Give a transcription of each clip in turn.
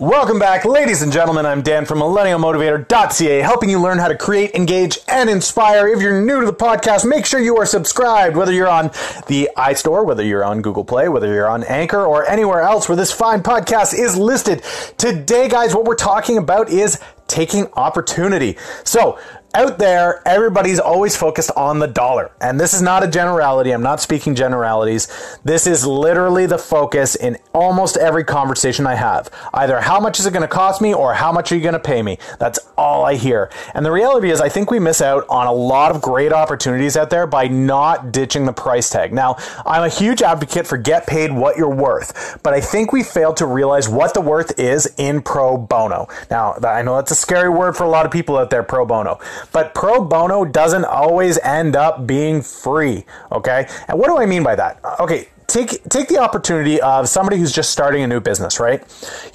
Welcome back, ladies and gentlemen. I'm Dan from MillennialMotivator.ca, helping you learn how to create, engage, and inspire. If you're new to the podcast, make sure you are subscribed, whether you're on the iStore, whether you're on Google Play, whether you're on Anchor, or anywhere else where this fine podcast is listed. Today, guys, what we're talking about is taking opportunity. So, out there, everybody's always focused on the dollar. And this is not a generality. I'm not speaking generalities. This is literally the focus in almost every conversation I have. Either how much is it going to cost me or how much are you going to pay me? That's all I hear. And the reality is, I think we miss out on a lot of great opportunities out there by not ditching the price tag. Now, I'm a huge advocate for get paid what you're worth, but I think we fail to realize what the worth is in pro bono. Now, I know that's a scary word for a lot of people out there, pro bono. But pro bono doesn't always end up being free. Okay. And what do I mean by that? Okay. Take, take the opportunity of somebody who's just starting a new business, right?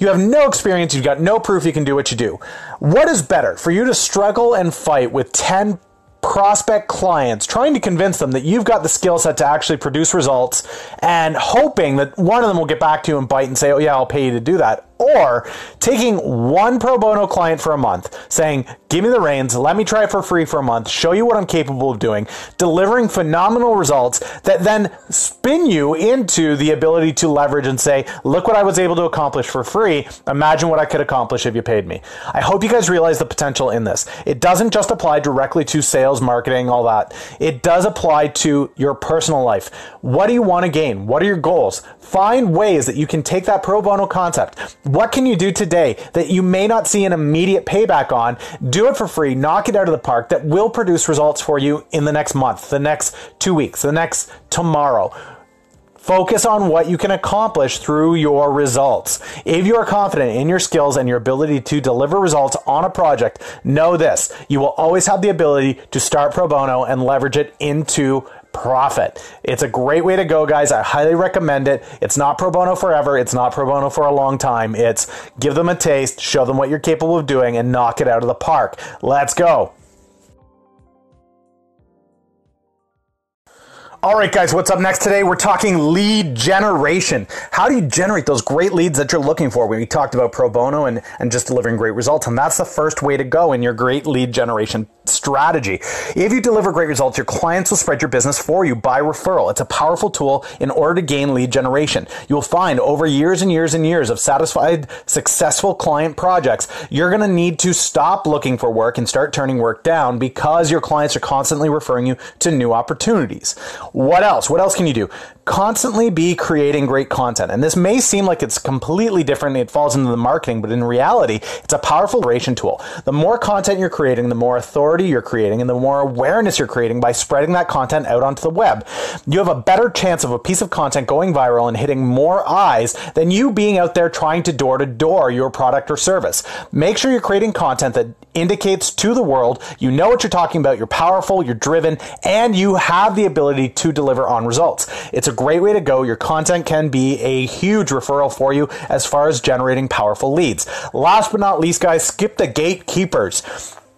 You have no experience, you've got no proof you can do what you do. What is better for you to struggle and fight with 10 prospect clients, trying to convince them that you've got the skill set to actually produce results and hoping that one of them will get back to you and bite and say, Oh, yeah, I'll pay you to do that or taking one pro bono client for a month, saying, Give me the reins, let me try it for free for a month, show you what I'm capable of doing, delivering phenomenal results that then spin you into the ability to leverage and say, Look what I was able to accomplish for free. Imagine what I could accomplish if you paid me. I hope you guys realize the potential in this. It doesn't just apply directly to sales, marketing, all that. It does apply to your personal life. What do you want to gain? What are your goals? Find ways that you can take that pro bono concept what can you do today that you may not see an immediate payback on? Do it for free, knock it out of the park that will produce results for you in the next month, the next two weeks, the next tomorrow. Focus on what you can accomplish through your results. If you are confident in your skills and your ability to deliver results on a project, know this. You will always have the ability to start pro bono and leverage it into profit. It's a great way to go, guys. I highly recommend it. It's not pro bono forever. It's not pro bono for a long time. It's give them a taste, show them what you're capable of doing, and knock it out of the park. Let's go. All right, guys, what's up next today? We're talking lead generation. How do you generate those great leads that you're looking for? We talked about pro bono and, and just delivering great results, and that's the first way to go in your great lead generation strategy. If you deliver great results, your clients will spread your business for you by referral. It's a powerful tool in order to gain lead generation. You'll find over years and years and years of satisfied, successful client projects, you're going to need to stop looking for work and start turning work down because your clients are constantly referring you to new opportunities. What else? What else can you do? Constantly be creating great content. And this may seem like it's completely different. It falls into the marketing, but in reality, it's a powerful creation tool. The more content you're creating, the more authority you're creating, and the more awareness you're creating by spreading that content out onto the web. You have a better chance of a piece of content going viral and hitting more eyes than you being out there trying to door to door your product or service. Make sure you're creating content that indicates to the world you know what you're talking about, you're powerful, you're driven, and you have the ability to deliver on results. It's a great way to go. Your content can be a huge referral for you as far as generating powerful leads. Last but not least, guys, skip the gatekeepers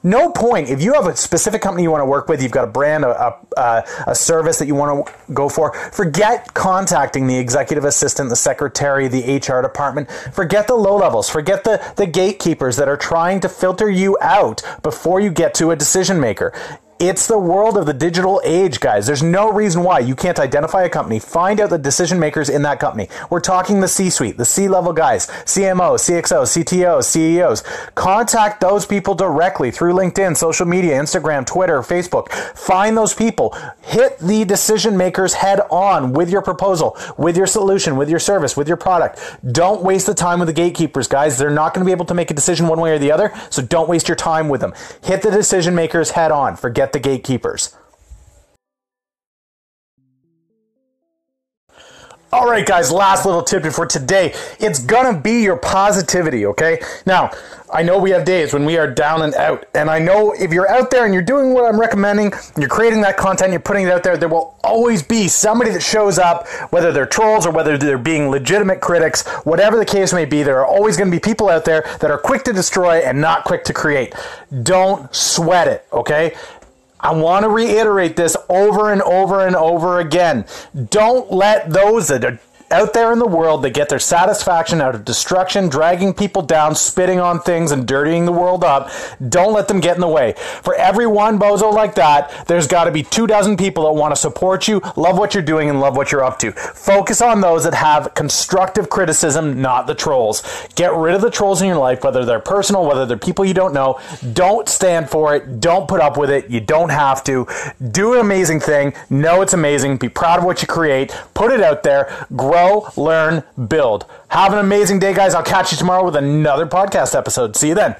no point if you have a specific company you want to work with you've got a brand a, a, a, service that you want to go for forget contacting the executive assistant the secretary the hr department forget the low levels forget the, the gatekeepers that are trying to filter you out before you get to a decision maker it's the world of the digital age, guys. There's no reason why you can't identify a company, find out the decision makers in that company. We're talking the C suite, the C level guys, CMO, CXO, CTO, CEOs. Contact those people directly through LinkedIn, social media, Instagram, Twitter, Facebook. Find those people. Hit the decision makers head on with your proposal, with your solution, with your service, with your product. Don't waste the time with the gatekeepers, guys. They're not going to be able to make a decision one way or the other, so don't waste your time with them. Hit the decision makers head on. Forget the gatekeepers. All right, guys, last little tip for today. It's gonna be your positivity, okay? Now, I know we have days when we are down and out, and I know if you're out there and you're doing what I'm recommending, you're creating that content, you're putting it out there, there will always be somebody that shows up, whether they're trolls or whether they're being legitimate critics, whatever the case may be, there are always gonna be people out there that are quick to destroy and not quick to create. Don't sweat it, okay? I want to reiterate this over and over and over again. Don't let those that are out there in the world that get their satisfaction out of destruction, dragging people down, spitting on things, and dirtying the world up. Don't let them get in the way. For every one bozo like that, there's got to be two dozen people that want to support you, love what you're doing, and love what you're up to. Focus on those that have constructive criticism, not the trolls. Get rid of the trolls in your life, whether they're personal, whether they're people you don't know. Don't stand for it. Don't put up with it. You don't have to. Do an amazing thing. Know it's amazing. Be proud of what you create. Put it out there. Grow, learn, build. Have an amazing day, guys. I'll catch you tomorrow with another podcast episode. See you then.